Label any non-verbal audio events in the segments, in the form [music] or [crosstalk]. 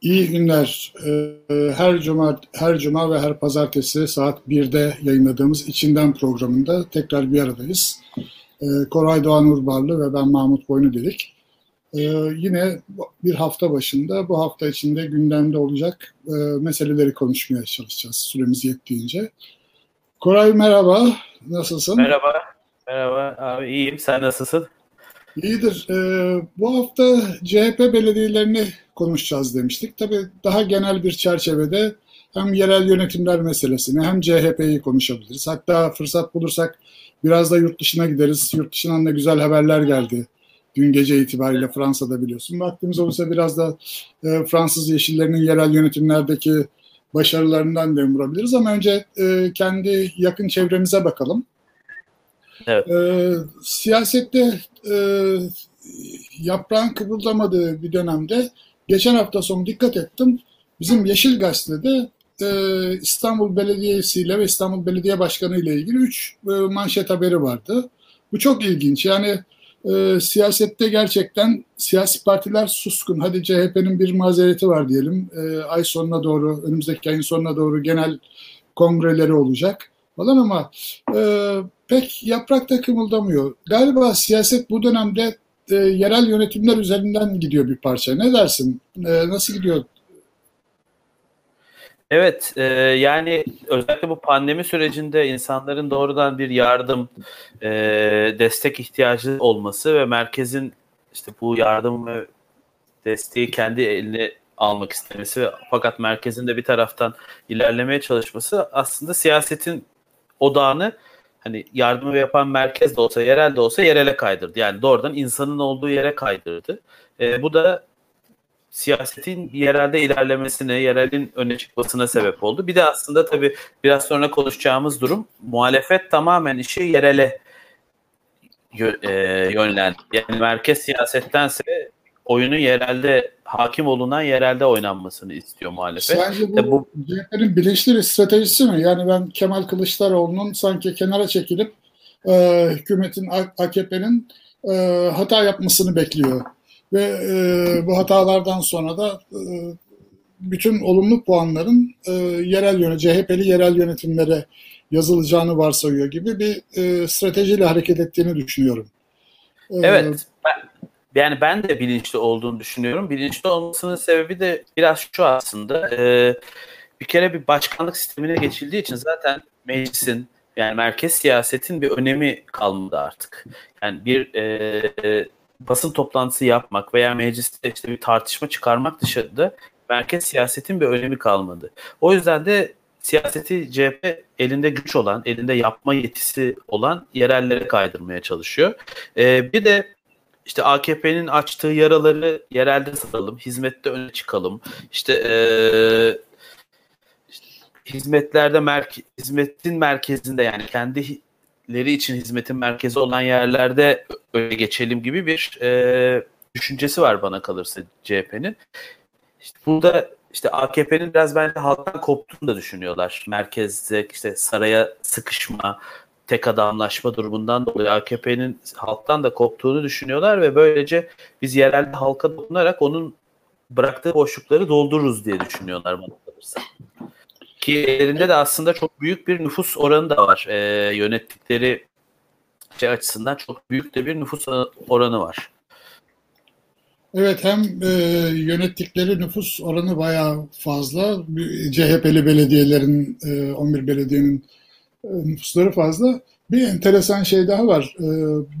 İyi günler. Ee, her cuma, her cuma ve her pazartesi saat 1'de yayınladığımız İçinden programında tekrar bir aradayız. Ee, Koray Doğan Urbarlı ve ben Mahmut Boynu dedik. Ee, yine bir hafta başında bu hafta içinde gündemde olacak e, meseleleri konuşmaya çalışacağız süremiz yettiğince. Koray merhaba, nasılsın? Merhaba, merhaba abi iyiyim. Sen nasılsın? İyidir. Ee, bu hafta CHP belediyelerini konuşacağız demiştik. Tabii daha genel bir çerçevede hem yerel yönetimler meselesini hem CHP'yi konuşabiliriz. Hatta fırsat bulursak biraz da yurt dışına gideriz. Yurt dışından da güzel haberler geldi. Dün gece itibariyle Fransa'da biliyorsun. Vaktimiz olursa biraz da e, Fransız yeşillerinin yerel yönetimlerdeki başarılarından da vurabiliriz. Ama önce e, kendi yakın çevremize bakalım. Evet. E, siyasette e, yaprağın kıpırdamadığı bir dönemde geçen hafta sonu dikkat ettim. Bizim Yeşil Gazete'de e, İstanbul Belediyesi ile ve İstanbul Belediye Başkanı ile ilgili üç e, manşet haberi vardı. Bu çok ilginç. Yani e, siyasette gerçekten siyasi partiler suskun. Hadi CHP'nin bir mazereti var diyelim. E, ay sonuna doğru, önümüzdeki ayın sonuna doğru genel kongreleri olacak falan ama e, pek yaprak da kımıldamıyor. Galiba siyaset bu dönemde e, yerel yönetimler üzerinden gidiyor bir parça. Ne dersin? E, nasıl gidiyor? Evet, e, yani özellikle bu pandemi sürecinde insanların doğrudan bir yardım, e, destek ihtiyacı olması ve merkezin işte bu yardım ve desteği kendi eline almak istemesi fakat merkezin de bir taraftan ilerlemeye çalışması aslında siyasetin odağını hani yardımı yapan merkez de olsa yerel de olsa yerele kaydırdı. Yani doğrudan insanın olduğu yere kaydırdı. E, bu da siyasetin yerelde ilerlemesine, yerelin öne çıkmasına sebep oldu. Bir de aslında tabii biraz sonra konuşacağımız durum muhalefet tamamen işi yerele e, yönlendi. Yani merkez siyasettense oyunu yerelde hakim olunan yerelde oynanmasını istiyor muhalefet. Sence bu, bu CHP'nin bilinçli bir stratejisi mi? Yani ben Kemal Kılıçdaroğlu'nun sanki kenara çekilip e, hükümetin AKP'nin e, hata yapmasını bekliyor. Ve e, bu hatalardan sonra da e, bütün olumlu puanların e, yerel yönet CHP'li yerel yönetimlere yazılacağını varsayıyor gibi bir e, stratejiyle hareket ettiğini düşünüyorum. E, evet. Ben, yani ben de bilinçli olduğunu düşünüyorum. Bilinçli olmasının sebebi de biraz şu aslında. E, bir kere bir başkanlık sistemine geçildiği için zaten meclisin yani merkez siyasetin bir önemi kalmadı artık. Yani bir e, basın toplantısı yapmak veya mecliste işte bir tartışma çıkarmak dışında merkez siyasetin bir önemi kalmadı. O yüzden de siyaseti CHP elinde güç olan, elinde yapma yetisi olan yerellere kaydırmaya çalışıyor. Ee, bir de işte AKP'nin açtığı yaraları yerelde saralım, hizmette öne çıkalım. İşte, ee, işte hizmetlerde merke, hizmetin merkezinde yani kendileri için hizmetin merkezi olan yerlerde öne geçelim gibi bir e, düşüncesi var bana kalırsa CHP'nin. İşte burada işte AKP'nin biraz bence halktan koptuğunu da düşünüyorlar. Merkezde işte saraya sıkışma, tek adamlaşma durumundan dolayı AKP'nin halktan da koptuğunu düşünüyorlar ve böylece biz yerelde halka dokunarak onun bıraktığı boşlukları doldururuz diye düşünüyorlar bana kalırsa. Ki ellerinde de aslında çok büyük bir nüfus oranı da var. E, yönettikleri şey açısından çok büyük de bir nüfus oranı var. Evet hem e, yönettikleri nüfus oranı bayağı fazla. CHP'li belediyelerin, e, 11 belediyenin nüfusları fazla. Bir enteresan şey daha var. E,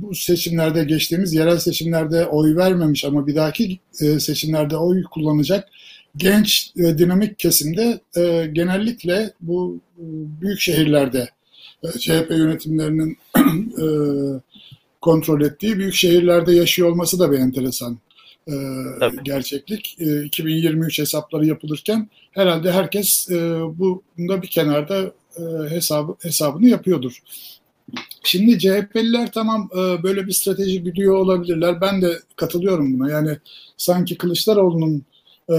bu seçimlerde geçtiğimiz yerel seçimlerde oy vermemiş ama bir dahaki e, seçimlerde oy kullanacak genç dinamik kesimde e, genellikle bu e, büyük şehirlerde e, CHP yönetimlerinin [clears throat] e, kontrol ettiği büyük şehirlerde yaşıyor olması da bir enteresan e, gerçeklik. E, 2023 hesapları yapılırken herhalde herkes e, bunda bir kenarda e, hesabı hesabını yapıyordur. Şimdi CHP'liler tamam e, böyle bir strateji gidiyor olabilirler. Ben de katılıyorum buna. Yani sanki Kılıçdaroğlu'nun e,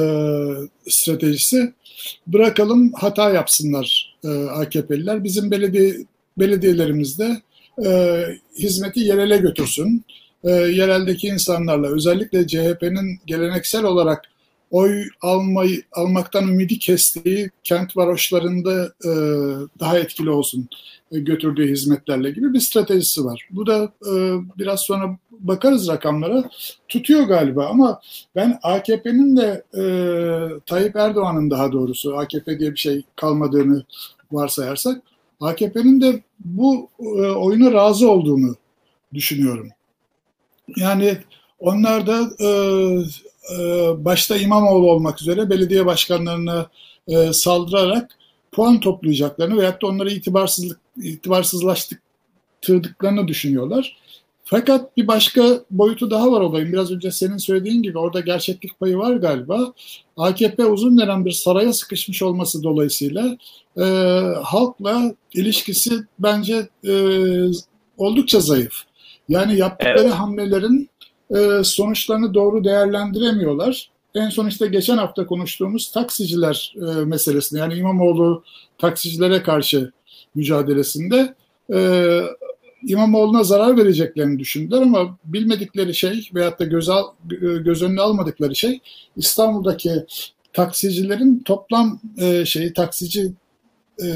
stratejisi bırakalım hata yapsınlar e, AKP'liler. Bizim belediye belediyelerimizde e, hizmeti yerele götürsün. Yereldeki insanlarla özellikle CHP'nin geleneksel olarak oy almayı almaktan ümidi kestiği kent varoşlarında e, daha etkili olsun e, götürdüğü hizmetlerle gibi bir stratejisi var. Bu da e, biraz sonra bakarız rakamlara tutuyor galiba ama ben AKP'nin de e, Tayyip Erdoğan'ın daha doğrusu AKP diye bir şey kalmadığını varsayarsak AKP'nin de bu e, oyuna razı olduğunu düşünüyorum. Yani onlar da e, başta İmamoğlu olmak üzere belediye başkanlarına e, saldırarak puan toplayacaklarını veyahut da onları itibarsızlık itibarsızlaştırdıklarını düşünüyorlar. Fakat bir başka boyutu daha var olayın. Biraz önce senin söylediğin gibi orada gerçeklik payı var galiba. AKP uzun dönem bir saraya sıkışmış olması dolayısıyla e, halkla ilişkisi bence e, oldukça zayıf. Yani yaptıkları evet. hamlelerin e, sonuçlarını doğru değerlendiremiyorlar. En son işte geçen hafta konuştuğumuz taksiciler e, meselesinde yani İmamoğlu taksicilere karşı mücadelesinde e, İmamoğlu'na zarar vereceklerini düşündüler ama bilmedikleri şey veyahut da göz, al, göz önüne almadıkları şey İstanbul'daki taksicilerin toplam e, şeyi taksici e,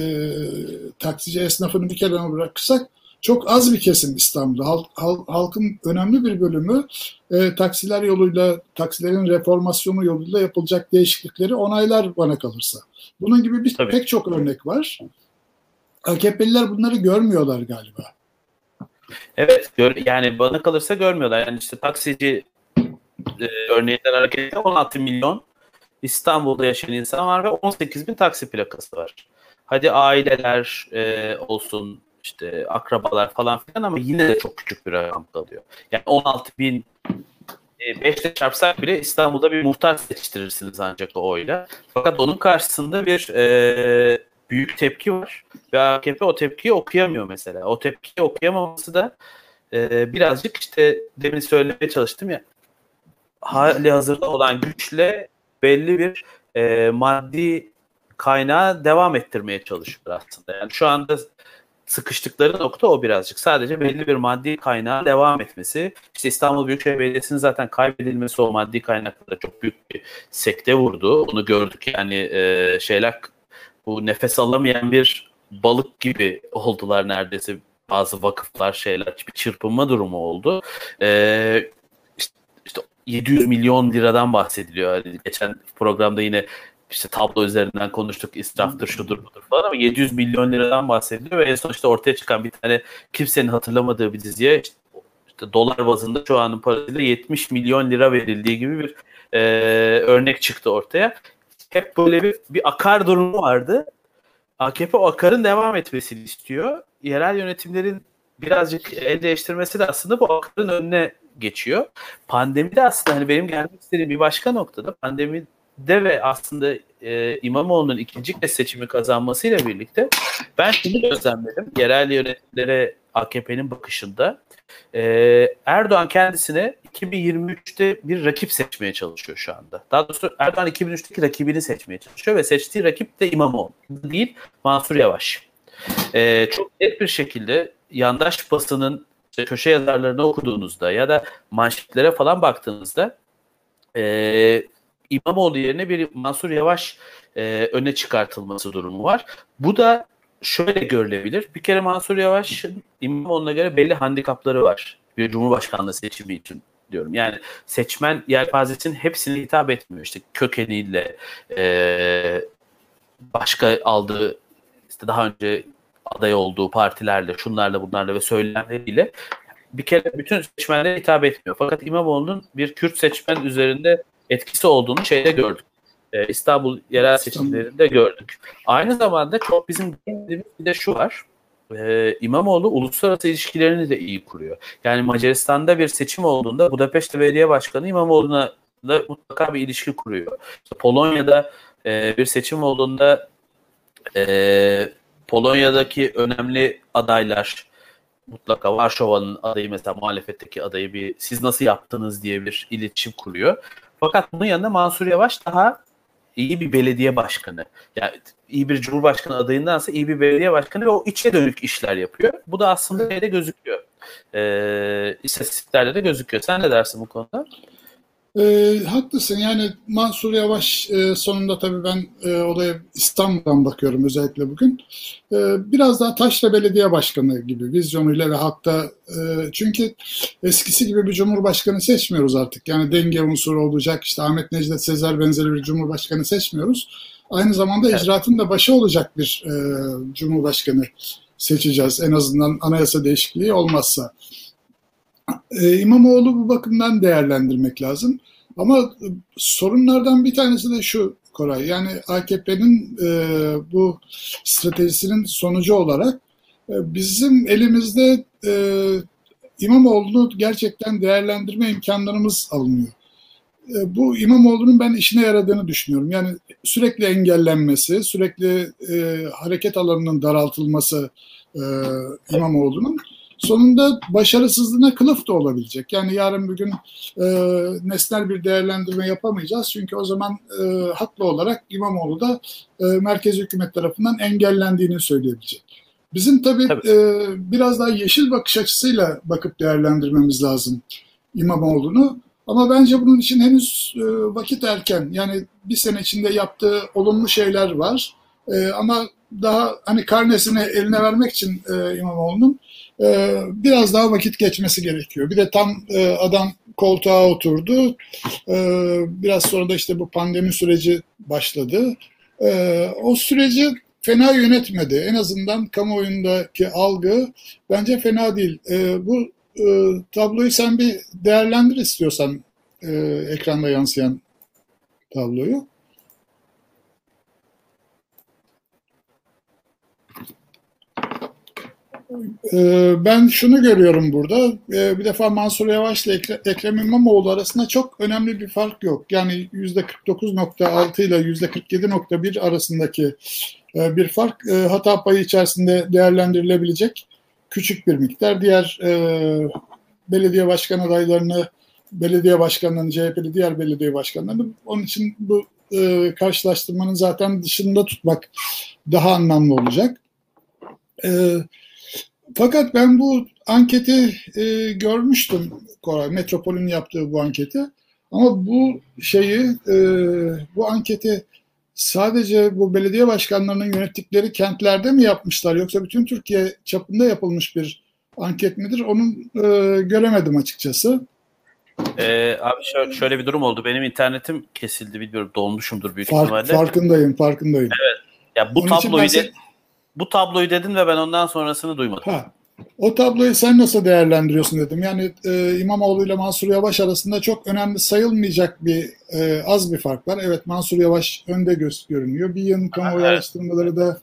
taksici esnafını bir kenara bırakırsak çok az bir kesim İstanbul'da. Halk, halk, halkın önemli bir bölümü e, taksiler yoluyla, taksilerin reformasyonu yoluyla yapılacak değişiklikleri onaylar bana kalırsa. Bunun gibi bir Tabii. pek çok örnek var. AKP'liler bunları görmüyorlar galiba. Evet, gör, yani bana kalırsa görmüyorlar. Yani işte taksici e, örneğinden hareketle 16 milyon İstanbul'da yaşayan insan var ve 18 bin taksi plakası var. Hadi aileler e, olsun, işte akrabalar falan filan ama yine de çok küçük bir rakam kalıyor. Yani 16 bin 5 ile çarpsak bile İstanbul'da bir muhtar seçtirirsiniz ancak o oyla. Fakat onun karşısında bir e, büyük tepki var ve AKP o tepkiyi okuyamıyor mesela. O tepkiyi okuyamaması da e, birazcık işte demin söylemeye çalıştım ya hali hazırda olan güçle belli bir e, maddi kaynağı devam ettirmeye çalışıyor aslında. Yani şu anda sıkıştıkları nokta o birazcık. Sadece belli bir maddi kaynağı devam etmesi. İşte İstanbul Büyükşehir Belediyesi'nin zaten kaybedilmesi o maddi kaynaklara çok büyük bir sekte vurdu. Onu gördük yani e, şeyler bu nefes alamayan bir balık gibi oldular neredeyse bazı vakıflar şeyler bir çırpınma durumu oldu. Ee, işte, işte 700 milyon liradan bahsediliyor. Yani geçen programda yine işte tablo üzerinden konuştuk israftır şudur budur falan ama 700 milyon liradan bahsediliyor ve en son işte ortaya çıkan bir tane kimsenin hatırlamadığı bir diziye işte, işte dolar bazında şu anın parasıyla 70 milyon lira verildiği gibi bir e, örnek çıktı ortaya. Hep böyle bir, bir akar durumu vardı. AKP o akarın devam etmesini istiyor. Yerel yönetimlerin birazcık el değiştirmesi de aslında bu akarın önüne geçiyor. Pandemide aslında hani benim gelmek istediğim bir başka noktada pandemi de ve aslında e, İmamoğlu'nun ikinci kez seçimi kazanmasıyla birlikte ben şunu gözlemledim. Yerel yönetimlere AKP'nin bakışında e, Erdoğan kendisine 2023'te bir rakip seçmeye çalışıyor şu anda. Daha doğrusu Erdoğan 2003'teki rakibini seçmeye çalışıyor ve seçtiği rakip de İmamoğlu değil Mansur Yavaş. E, çok net bir şekilde yandaş basının köşe yazarlarını okuduğunuzda ya da manşetlere falan baktığınızda e, İmamoğlu yerine bir Mansur Yavaş e, öne çıkartılması durumu var. Bu da şöyle görülebilir. Bir kere Mansur Yavaş'ın İmamoğlu'na göre belli handikapları var. Bir Cumhurbaşkanlığı seçimi için diyorum. Yani seçmen yelpazesinin hepsine hitap etmiyor. İşte kökeniyle, e, başka aldığı işte daha önce aday olduğu partilerle, şunlarla bunlarla ve söylemleriyle bir kere bütün seçmenlere hitap etmiyor. Fakat İmamoğlu'nun bir Kürt seçmen üzerinde etkisi olduğunu şeyde gördük. Ee, İstanbul yerel seçimlerinde gördük. Aynı zamanda çok bizim bildiğimiz bir de şu var. Ee, İmamoğlu uluslararası ilişkilerini de iyi kuruyor. Yani Macaristan'da bir seçim olduğunda Budapeşte Belediye Başkanı İmamoğlu'na da mutlaka bir ilişki kuruyor. İşte Polonya'da e, bir seçim olduğunda e, Polonya'daki önemli adaylar mutlaka Varşova'nın adayı mesela muhalefetteki adayı bir siz nasıl yaptınız diye bir iletişim kuruyor. Fakat bunun yanında Mansur Yavaş daha iyi bir belediye başkanı. Yani iyi bir cumhurbaşkanı adayındansa iyi bir belediye başkanı ve o içe dönük işler yapıyor. Bu da aslında şeyde gözüküyor. Ee, istatistiklerde de gözüküyor. Sen ne dersin bu konuda? E, haklısın yani Mansur Yavaş e, sonunda tabii ben e, olaya İstanbul'dan bakıyorum özellikle bugün. E, biraz daha Taşra Belediye Başkanı gibi vizyonuyla ve hatta e, çünkü eskisi gibi bir cumhurbaşkanı seçmiyoruz artık. Yani denge unsuru olacak işte Ahmet Necdet Sezer benzeri bir cumhurbaşkanı seçmiyoruz. Aynı zamanda evet. icraatın da başı olacak bir e, cumhurbaşkanı seçeceğiz en azından anayasa değişikliği olmazsa. E, İmamoğlu bu bakımdan değerlendirmek lazım. Ama e, sorunlardan bir tanesi de şu Koray. Yani AKP'nin e, bu stratejisinin sonucu olarak e, bizim elimizde e, İmamoğlu'nu gerçekten değerlendirme imkanlarımız alınıyor. E, bu İmamoğlu'nun ben işine yaradığını düşünüyorum. Yani sürekli engellenmesi, sürekli e, hareket alanının daraltılması e, İmamoğlu'nun sonunda başarısızlığına kılıf da olabilecek. Yani yarın bir gün e, nesnel bir değerlendirme yapamayacağız. Çünkü o zaman e, haklı olarak İmamoğlu da e, merkez hükümet tarafından engellendiğini söyleyebilecek. Bizim tabii, tabii. E, biraz daha yeşil bakış açısıyla bakıp değerlendirmemiz lazım İmamoğlu'nu. Ama bence bunun için henüz e, vakit erken. Yani bir sene içinde yaptığı olumlu şeyler var. E, ama daha hani karnesini eline vermek için e, İmamoğlu'nun e, biraz daha vakit geçmesi gerekiyor. Bir de tam e, adam koltuğa oturdu. E, biraz sonra da işte bu pandemi süreci başladı. E, o süreci fena yönetmedi. En azından kamuoyundaki algı bence fena değil. E, bu e, tabloyu sen bir değerlendir istiyorsan e, ekranda yansıyan tabloyu. Ben şunu görüyorum burada. Ee, bir defa Mansur Yavaş ile Ekrem İmamoğlu arasında çok önemli bir fark yok. Yani %49.6 ile %47.1 arasındaki e, bir fark e, hata payı içerisinde değerlendirilebilecek küçük bir miktar. Diğer e, belediye başkan adaylarını, belediye başkanlarını, CHP'li diğer belediye başkanlarını onun için bu karşılaştırmanın zaten dışında tutmak daha anlamlı olacak. Evet fakat ben bu anketi e, görmüştüm Koray, Metropol'ün yaptığı bu anketi. Ama bu şeyi, e, bu anketi sadece bu belediye başkanlarının yönettikleri kentlerde mi yapmışlar yoksa bütün Türkiye çapında yapılmış bir anket midir? Onu e, göremedim açıkçası. Ee, abi şöyle bir durum oldu. Benim internetim kesildi bilmiyorum. Dolmuşumdur büyük Fark, ihtimalle. Farkındayım, farkındayım. Evet. Ya bu Onun tabloyu de, bu tabloyu dedin ve ben ondan sonrasını duymadım. Ha. O tabloyu sen nasıl değerlendiriyorsun dedim. Yani e, İmamoğlu ile Mansur Yavaş arasında çok önemli sayılmayacak bir e, az bir fark var. Evet Mansur Yavaş önde göz görünüyor. Bir yıl kamuoyu araştırmaları da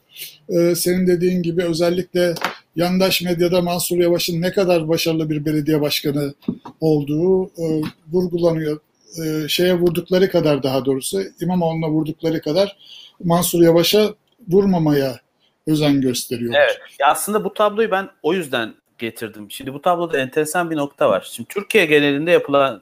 e, senin dediğin gibi özellikle yandaş medyada Mansur Yavaş'ın ne kadar başarılı bir belediye başkanı olduğu e, vurgulanıyor. E, şeye vurdukları kadar daha doğrusu İmamoğlu'na vurdukları kadar Mansur Yavaş'a vurmamaya özen gösteriyor. Evet. Ya aslında bu tabloyu ben o yüzden getirdim. Şimdi bu tabloda enteresan bir nokta var. Şimdi Türkiye genelinde yapılan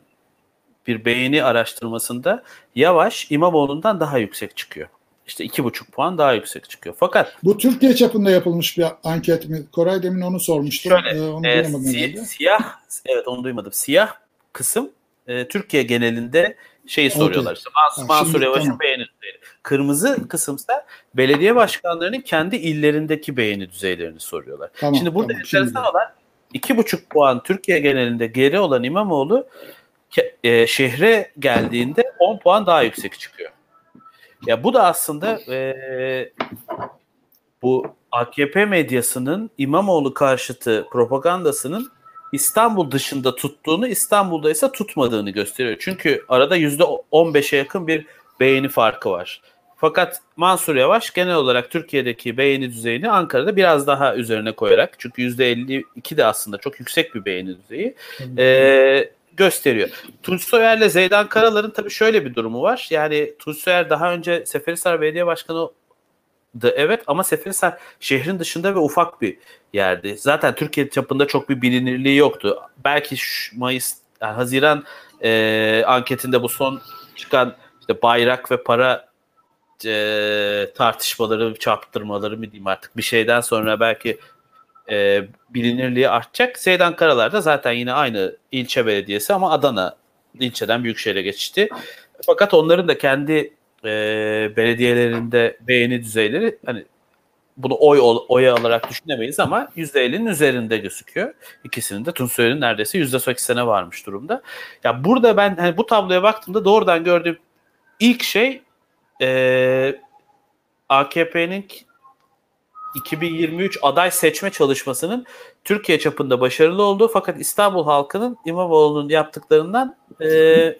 bir beğeni araştırmasında Yavaş İmamoğlu'ndan daha yüksek çıkıyor. İşte iki buçuk puan daha yüksek çıkıyor. Fakat bu Türkiye çapında yapılmış bir anket mi? Koray demin onu sormuştu. Şöyle, ee, onu e, si- siyah, evet onu duymadım. Siyah kısım e, Türkiye genelinde şeyi soruyorlar. Okay. İşte Mansur, Mansur Yavaş'ın tamam. beğeni düzeyi. Kırmızı kısımsa belediye başkanlarının kendi illerindeki beğeni düzeylerini soruyorlar. Tamam, şimdi burada tamam, enteresan şimdi. olan iki buçuk puan Türkiye genelinde geri olan İmamoğlu e, şehre geldiğinde 10 puan daha yüksek çıkıyor. Ya bu da aslında e, bu AKP medyasının İmamoğlu karşıtı propagandasının İstanbul dışında tuttuğunu, İstanbul'da ise tutmadığını gösteriyor. Çünkü arada %15'e yakın bir beğeni farkı var. Fakat Mansur Yavaş genel olarak Türkiye'deki beğeni düzeyini Ankara'da biraz daha üzerine koyarak çünkü %52 de aslında çok yüksek bir beğeni düzeyi e, gösteriyor. Tunç Soyer'le Zeydan Karalar'ın tabii şöyle bir durumu var. Yani Tunç Soyer daha önce Seferihisar Belediye Başkanı evet ama Seferihisar şehrin dışında ve ufak bir yerdi. Zaten Türkiye çapında çok bir bilinirliği yoktu. Belki Mayıs, yani Haziran e, anketinde bu son çıkan işte bayrak ve para e, tartışmaları, çarptırmaları mı diyeyim artık bir şeyden sonra belki e, bilinirliği artacak. Seydan Karalar da zaten yine aynı ilçe belediyesi ama Adana ilçeden büyükşehire geçti. Fakat onların da kendi e, belediyelerinde beğeni düzeyleri hani bunu oy oy alarak düşünemeyiz ama %50'nin üzerinde gözüküyor. İkisinin de Tunçsoy'un neredeyse %80'e varmış durumda. Ya burada ben hani bu tabloya baktığımda doğrudan gördüğüm ilk şey e, AKP'nin 2023 aday seçme çalışmasının Türkiye çapında başarılı olduğu fakat İstanbul halkının İmamoğlu'nun yaptıklarından e,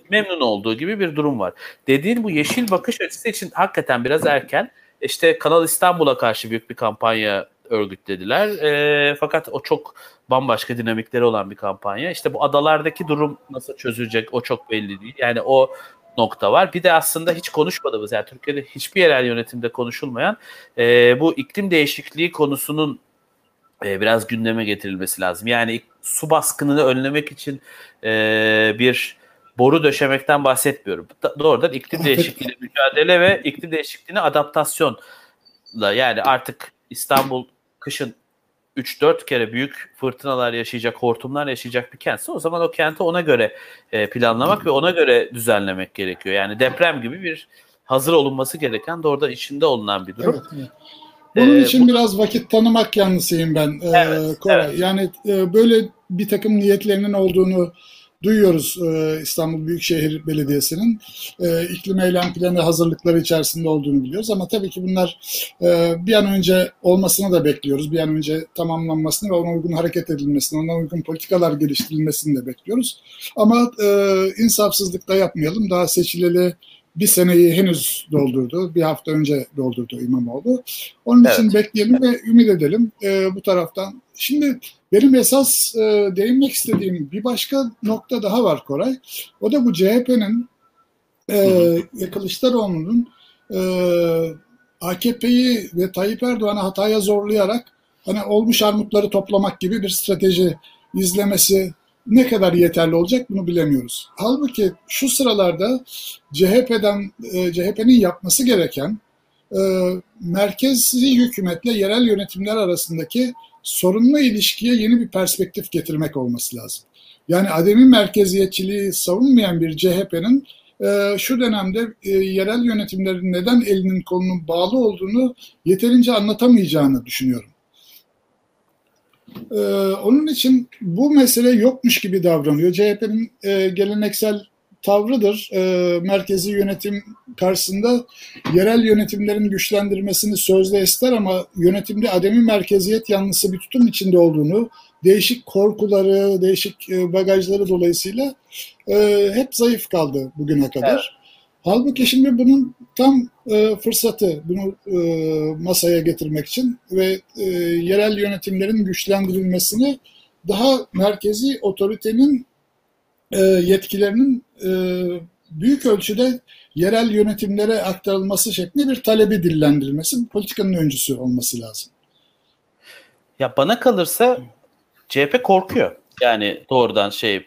memnun olduğu gibi bir durum var. Dediğin bu yeşil bakış açısı için hakikaten biraz erken. İşte Kanal İstanbul'a karşı büyük bir kampanya örgütlediler. E, fakat o çok bambaşka dinamikleri olan bir kampanya. İşte bu adalardaki durum nasıl çözülecek o çok belli değil. Yani o nokta var. Bir de aslında hiç konuşmadığımız yani Türkiye'de hiçbir yerel yönetimde konuşulmayan e, bu iklim değişikliği konusunun e, biraz gündeme getirilmesi lazım. Yani su baskınını önlemek için e, bir boru döşemekten bahsetmiyorum. Da, doğrudan iklim değişikliği mücadele ve iklim değişikliğine adaptasyonla yani artık İstanbul kışın 3-4 kere büyük fırtınalar yaşayacak, hortumlar yaşayacak bir kentse o zaman o kenti ona göre e, planlamak ve ona göre düzenlemek gerekiyor. Yani deprem gibi bir hazır olunması gereken doğrudan içinde olunan bir durum. Evet, evet. Bunun ee, için bu... biraz vakit tanımak yanlısıyım ben. Ee, evet, Koray. Evet. Yani e, böyle bir takım niyetlerinin olduğunu duyuyoruz e, İstanbul Büyükşehir Belediyesi'nin e, iklim eylem planı hazırlıkları içerisinde olduğunu biliyoruz. Ama tabii ki bunlar e, bir an önce olmasını da bekliyoruz. Bir an önce tamamlanmasını ve ona uygun hareket edilmesini, ona uygun politikalar geliştirilmesini de bekliyoruz. Ama e, insafsızlık da yapmayalım. Daha seçileli bir seneyi henüz doldurdu. Bir hafta önce doldurdu İmamoğlu. Onun evet. için bekleyelim ve ümit edelim e, bu taraftan. Şimdi benim esas e, değinmek istediğim bir başka nokta daha var Koray. O da bu CHP'nin e, Kılıçdaroğlu'nun e, AKP'yi ve Tayyip Erdoğan'ı hataya zorlayarak hani olmuş armutları toplamak gibi bir strateji izlemesi ne kadar yeterli olacak bunu bilemiyoruz. Halbuki şu sıralarda CHP'den e, CHP'nin yapması gereken e, merkezi hükümetle yerel yönetimler arasındaki sorunlu ilişkiye yeni bir perspektif getirmek olması lazım. Yani ademi merkeziyetçiliği savunmayan bir CHP'nin e, şu dönemde yerel yönetimlerin neden elinin kolunun bağlı olduğunu yeterince anlatamayacağını düşünüyorum. E, onun için bu mesele yokmuş gibi davranıyor. CHP'nin e, geleneksel tavrıdır. E, merkezi yönetim karşısında yerel yönetimlerin güçlendirmesini sözde ister ama yönetimde ademi merkeziyet yanlısı bir tutum içinde olduğunu, değişik korkuları, değişik e, bagajları dolayısıyla e, hep zayıf kaldı bugüne kadar. Halbuki şimdi bunun tam e, fırsatı bunu e, masaya getirmek için ve e, yerel yönetimlerin güçlendirilmesini daha merkezi otoritenin e, yetkilerinin e, büyük ölçüde yerel yönetimlere aktarılması şeklinde bir talebi dillendirilmesi politikanın öncüsü olması lazım. Ya bana kalırsa CHP korkuyor. Yani doğrudan şey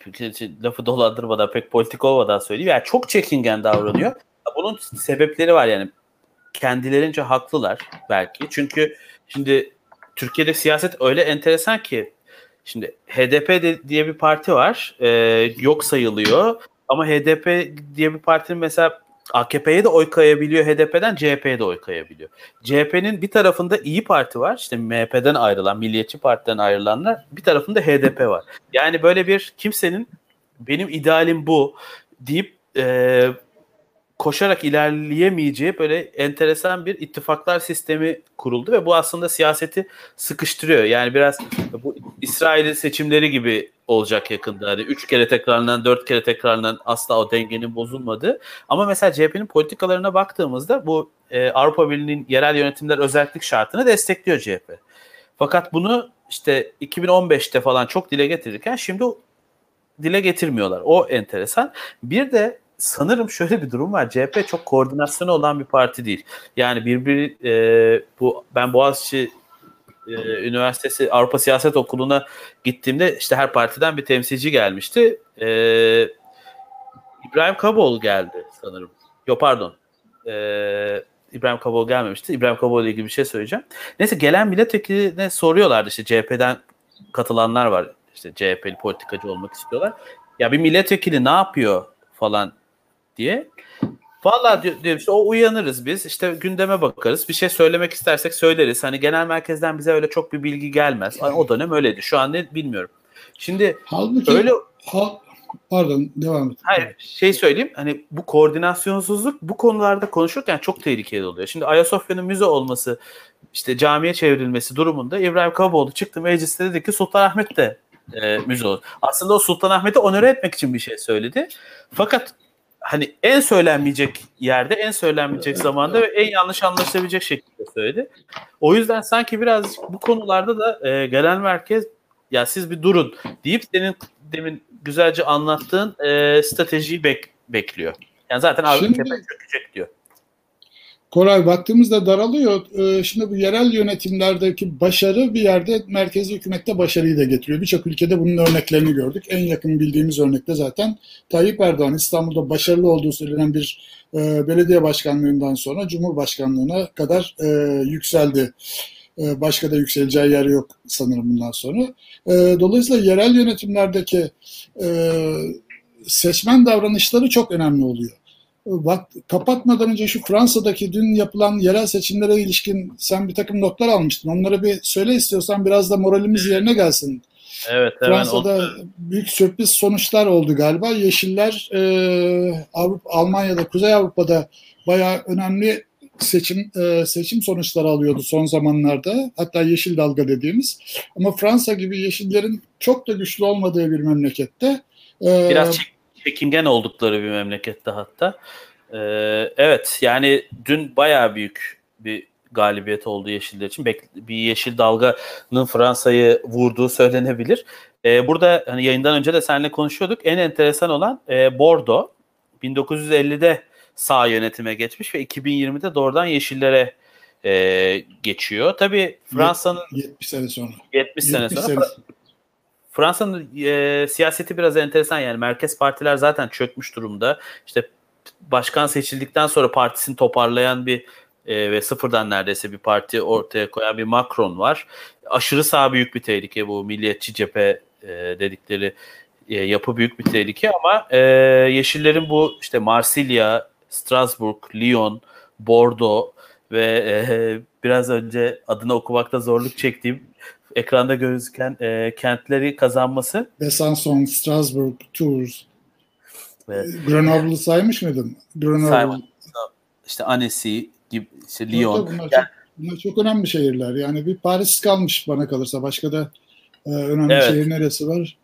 lafı dolandırmadan pek politik olmadan söyleyeyim. Yani çok çekingen davranıyor. Bunun sebepleri var yani. Kendilerince haklılar belki. Çünkü şimdi Türkiye'de siyaset öyle enteresan ki Şimdi HDP de, diye bir parti var. E, yok sayılıyor. Ama HDP diye bir partinin mesela AKP'ye de oy kayabiliyor HDP'den CHP'ye de oy kayabiliyor. CHP'nin bir tarafında İyi Parti var. İşte MHP'den ayrılan, Milliyetçi Parti'den ayrılanlar. Bir tarafında HDP var. Yani böyle bir kimsenin benim idealim bu deyip e, koşarak ilerleyemeyeceği böyle enteresan bir ittifaklar sistemi kuruldu ve bu aslında siyaseti sıkıştırıyor. Yani biraz bu İsrail'in seçimleri gibi olacak yakında. Hani üç kere tekrarlanan, dört kere tekrarlanan asla o dengenin bozulmadı. Ama mesela CHP'nin politikalarına baktığımızda bu e, Avrupa Birliği'nin yerel yönetimler özellik şartını destekliyor CHP. Fakat bunu işte 2015'te falan çok dile getirirken şimdi dile getirmiyorlar. O enteresan. Bir de sanırım şöyle bir durum var. CHP çok koordinasyonu olan bir parti değil. Yani birbiri e, bu ben Boğaziçi e, Üniversitesi Avrupa Siyaset Okulu'na gittiğimde işte her partiden bir temsilci gelmişti. E, İbrahim Kaboğlu geldi sanırım. Yok pardon. E, İbrahim Kaboğlu gelmemişti. İbrahim Kaboğlu ile ilgili bir şey söyleyeceğim. Neyse gelen milletvekiline soruyorlardı işte CHP'den katılanlar var. İşte CHP'li politikacı olmak istiyorlar. Ya bir milletvekili ne yapıyor falan diye. Vallahi diyor, işte o uyanırız biz. işte gündeme bakarız. Bir şey söylemek istersek söyleriz. Hani genel merkezden bize öyle çok bir bilgi gelmez. Hani o dönem öyleydi. Şu an ne bilmiyorum. Şimdi Halbuki, öyle ha, pardon devam et. Hayır şey söyleyeyim. Hani bu koordinasyonsuzluk bu konularda konuşurken çok tehlikeli oluyor. Şimdi Ayasofya'nın müze olması işte camiye çevrilmesi durumunda İbrahim Kaboğlu çıktı mecliste dedi ki Sultanahmet de e, müze olur. Aslında o Sultanahmet'i onore etmek için bir şey söyledi. Fakat hani en söylenmeyecek yerde, en söylenmeyecek zamanda ve en yanlış anlaşılabilecek şekilde söyledi. O yüzden sanki biraz bu konularda da e, genel merkez ya siz bir durun deyip senin demin güzelce anlattığın e, stratejiyi bek, bekliyor. Yani zaten abi Şimdi, çökecek diyor. Koray baktığımızda daralıyor. Ee, şimdi bu yerel yönetimlerdeki başarı bir yerde merkezi hükümette başarıyı da getiriyor. Birçok ülkede bunun örneklerini gördük. En yakın bildiğimiz örnekte zaten Tayyip Erdoğan İstanbul'da başarılı olduğu söylenen bir e, belediye başkanlığından sonra Cumhurbaşkanlığına kadar e, yükseldi. E, başka da yükseleceği yer yok sanırım bundan sonra. dolayısıyla yerel yönetimlerdeki seçmen davranışları çok önemli oluyor bak kapatmadan önce şu Fransa'daki dün yapılan yerel seçimlere ilişkin sen bir takım notlar almıştın. Onları bir söyle istiyorsan biraz da moralimiz yerine gelsin. Evet, Fransa'da evet. büyük sürpriz sonuçlar oldu galiba. Yeşiller e, Avrupa, Almanya'da, Kuzey Avrupa'da bayağı önemli seçim e, seçim sonuçları alıyordu son zamanlarda. Hatta yeşil dalga dediğimiz. Ama Fransa gibi yeşillerin çok da güçlü olmadığı bir memlekette. E, Biraz çek çekingen oldukları bir memlekette hatta. Ee, evet yani dün bayağı büyük bir galibiyet oldu Yeşiller için. bir yeşil dalganın Fransa'yı vurduğu söylenebilir. Ee, burada hani yayından önce de seninle konuşuyorduk. En enteresan olan e, Bordo. 1950'de sağ yönetime geçmiş ve 2020'de doğrudan Yeşillere e, geçiyor. Tabii Fransa'nın 70 sene sonra. 70 sene sonra. Sene. Fransa'nın e, siyaseti biraz enteresan yani merkez partiler zaten çökmüş durumda. İşte başkan seçildikten sonra partisini toparlayan bir e, ve sıfırdan neredeyse bir parti ortaya koyan bir Macron var. Aşırı sağ büyük bir tehlike bu milliyetçi cephe e, dedikleri e, yapı büyük bir tehlike ama e, Yeşillerin bu işte Marsilya, Strasbourg, Lyon, Bordeaux ve e, biraz önce adını okumakta zorluk çektiğim ekranda gözüken e, kentleri kazanması. Besançon, Strasbourg, Tours. Evet. Grenoble'ı saymış mıydın? Grenoble. Saymadım. İşte Annecy gibi, işte Lyon. Bunlar, yani, çok, bunlar çok önemli şehirler. Yani bir Paris kalmış bana kalırsa. Başka da e, önemli evet. şehir neresi var?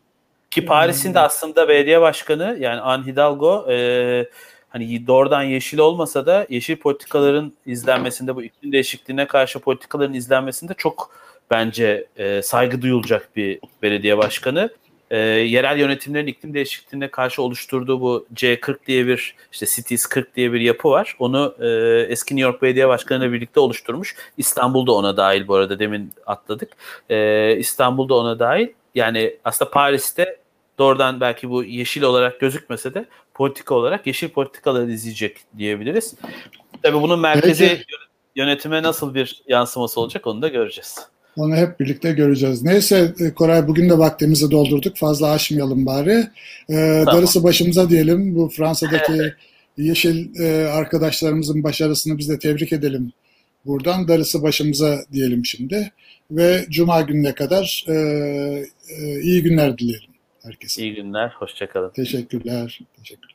Ki Paris'in de aslında belediye başkanı yani Anne Hidalgo e, hani doğrudan yeşil olmasa da yeşil politikaların izlenmesinde bu iklim değişikliğine karşı politikaların izlenmesinde çok bence e, saygı duyulacak bir belediye başkanı. E, yerel yönetimlerin iklim değişikliğine karşı oluşturduğu bu C40 diye bir işte Cities 40 diye bir yapı var. Onu e, eski New York Belediye Başkanı ile birlikte oluşturmuş. İstanbul'da ona dahil bu arada demin atladık. E, İstanbul'da ona dahil. Yani aslında Paris'te doğrudan belki bu yeşil olarak gözükmese de politika olarak yeşil politikaları izleyecek diyebiliriz. Tabii bunun merkezi Peki. yönetime nasıl bir yansıması olacak onu da göreceğiz. Onu hep birlikte göreceğiz. Neyse e, Koray bugün de vaktimizi doldurduk. Fazla aşmayalım bari. Ee, tamam. Darısı başımıza diyelim. Bu Fransa'daki yeşil e, arkadaşlarımızın başarısını biz de tebrik edelim. Buradan darısı başımıza diyelim şimdi. Ve Cuma gününe kadar e, e, iyi günler dileyelim herkese. İyi günler. Hoşçakalın. Teşekkürler. Teşekkürler.